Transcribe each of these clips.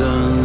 horizon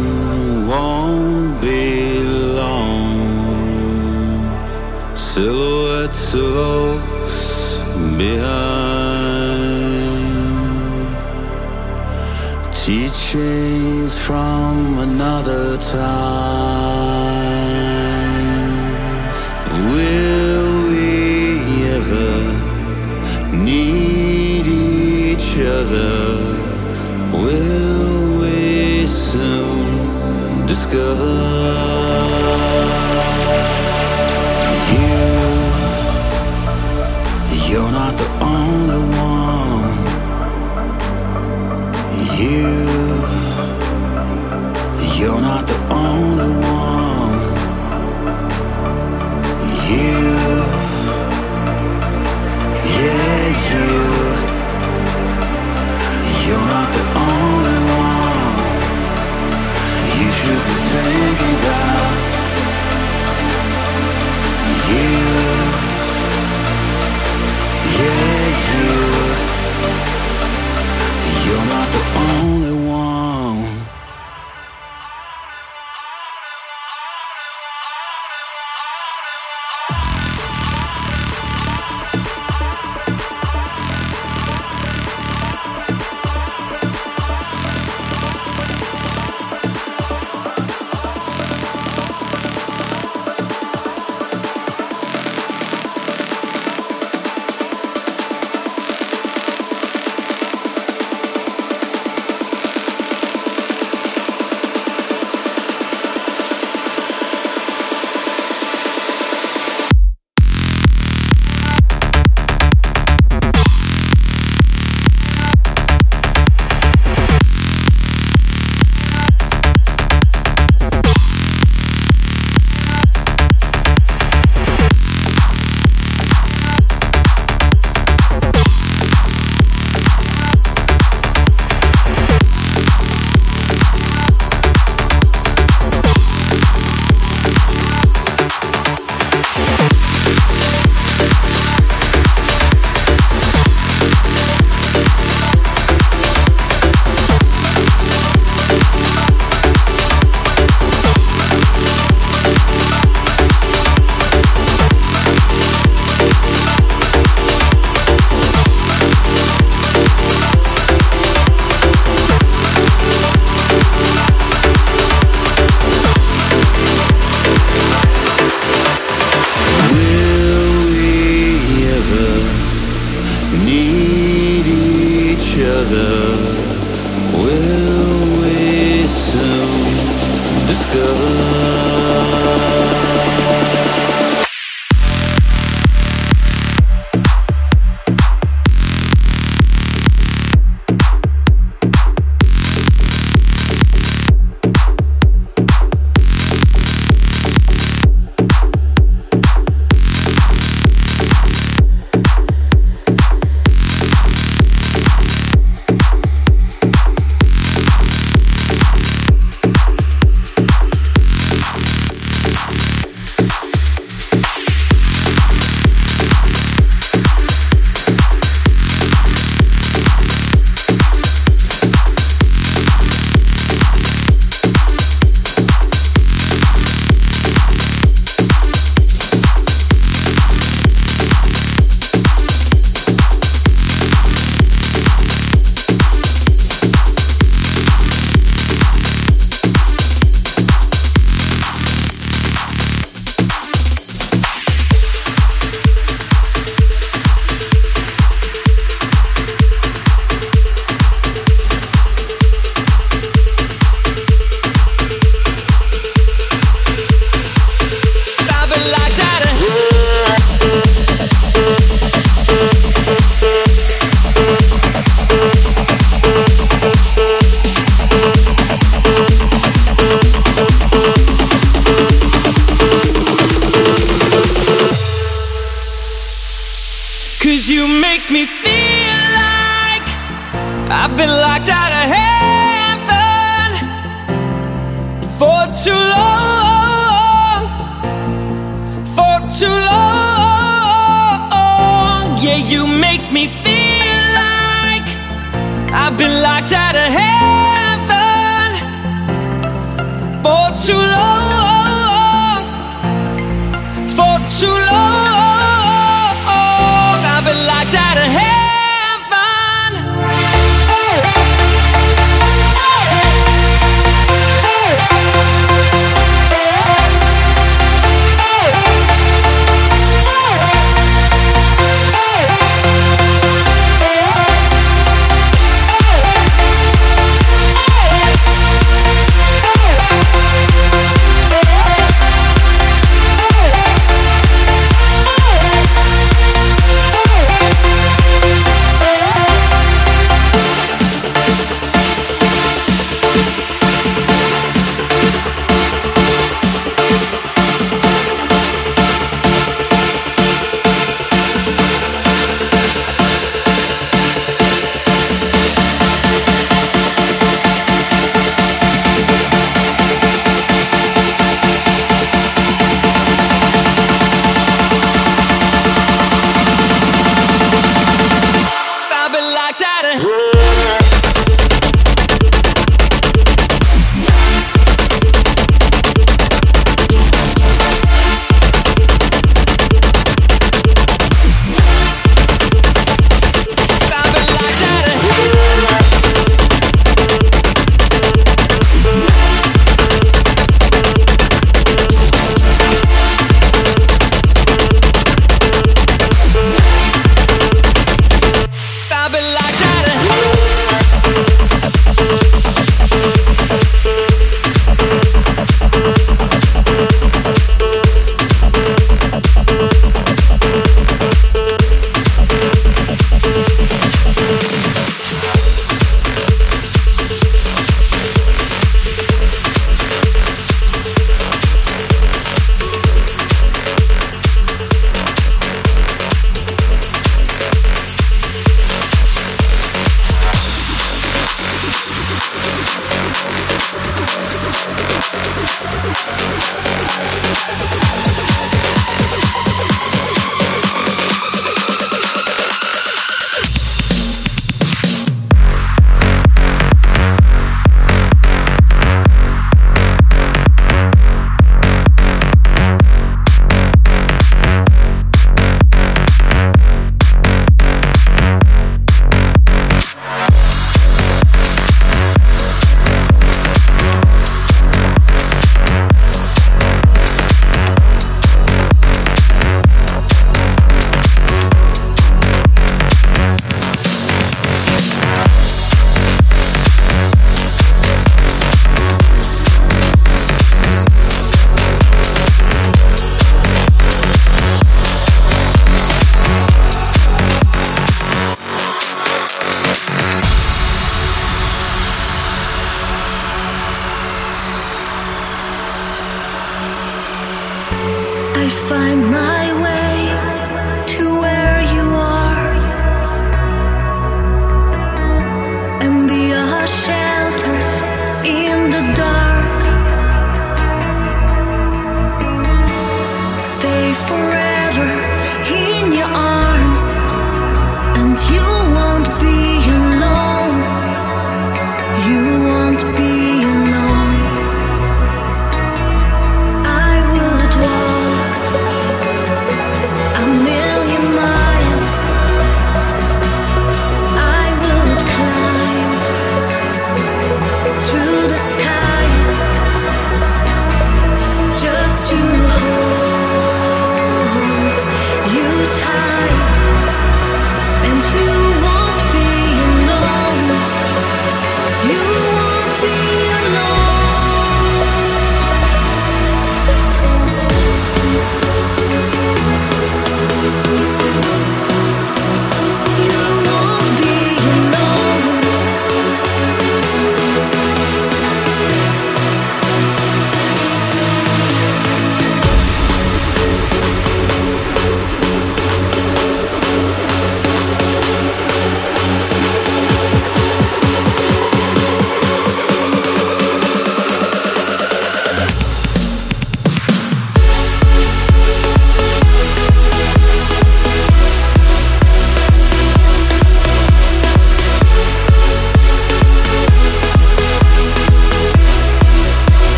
find my way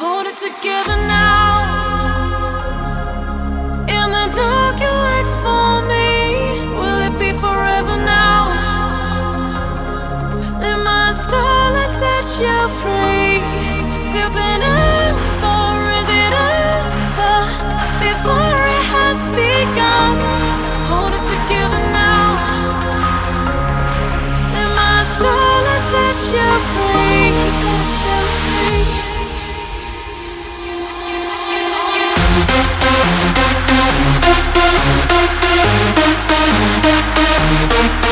Hold it together now. In the dark, you wait for me. Will it be forever now? Let my starlight set you free. Sipping for is it over? Before it has begun, hold it together now. Let my starlight set you free.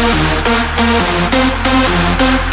Thank you.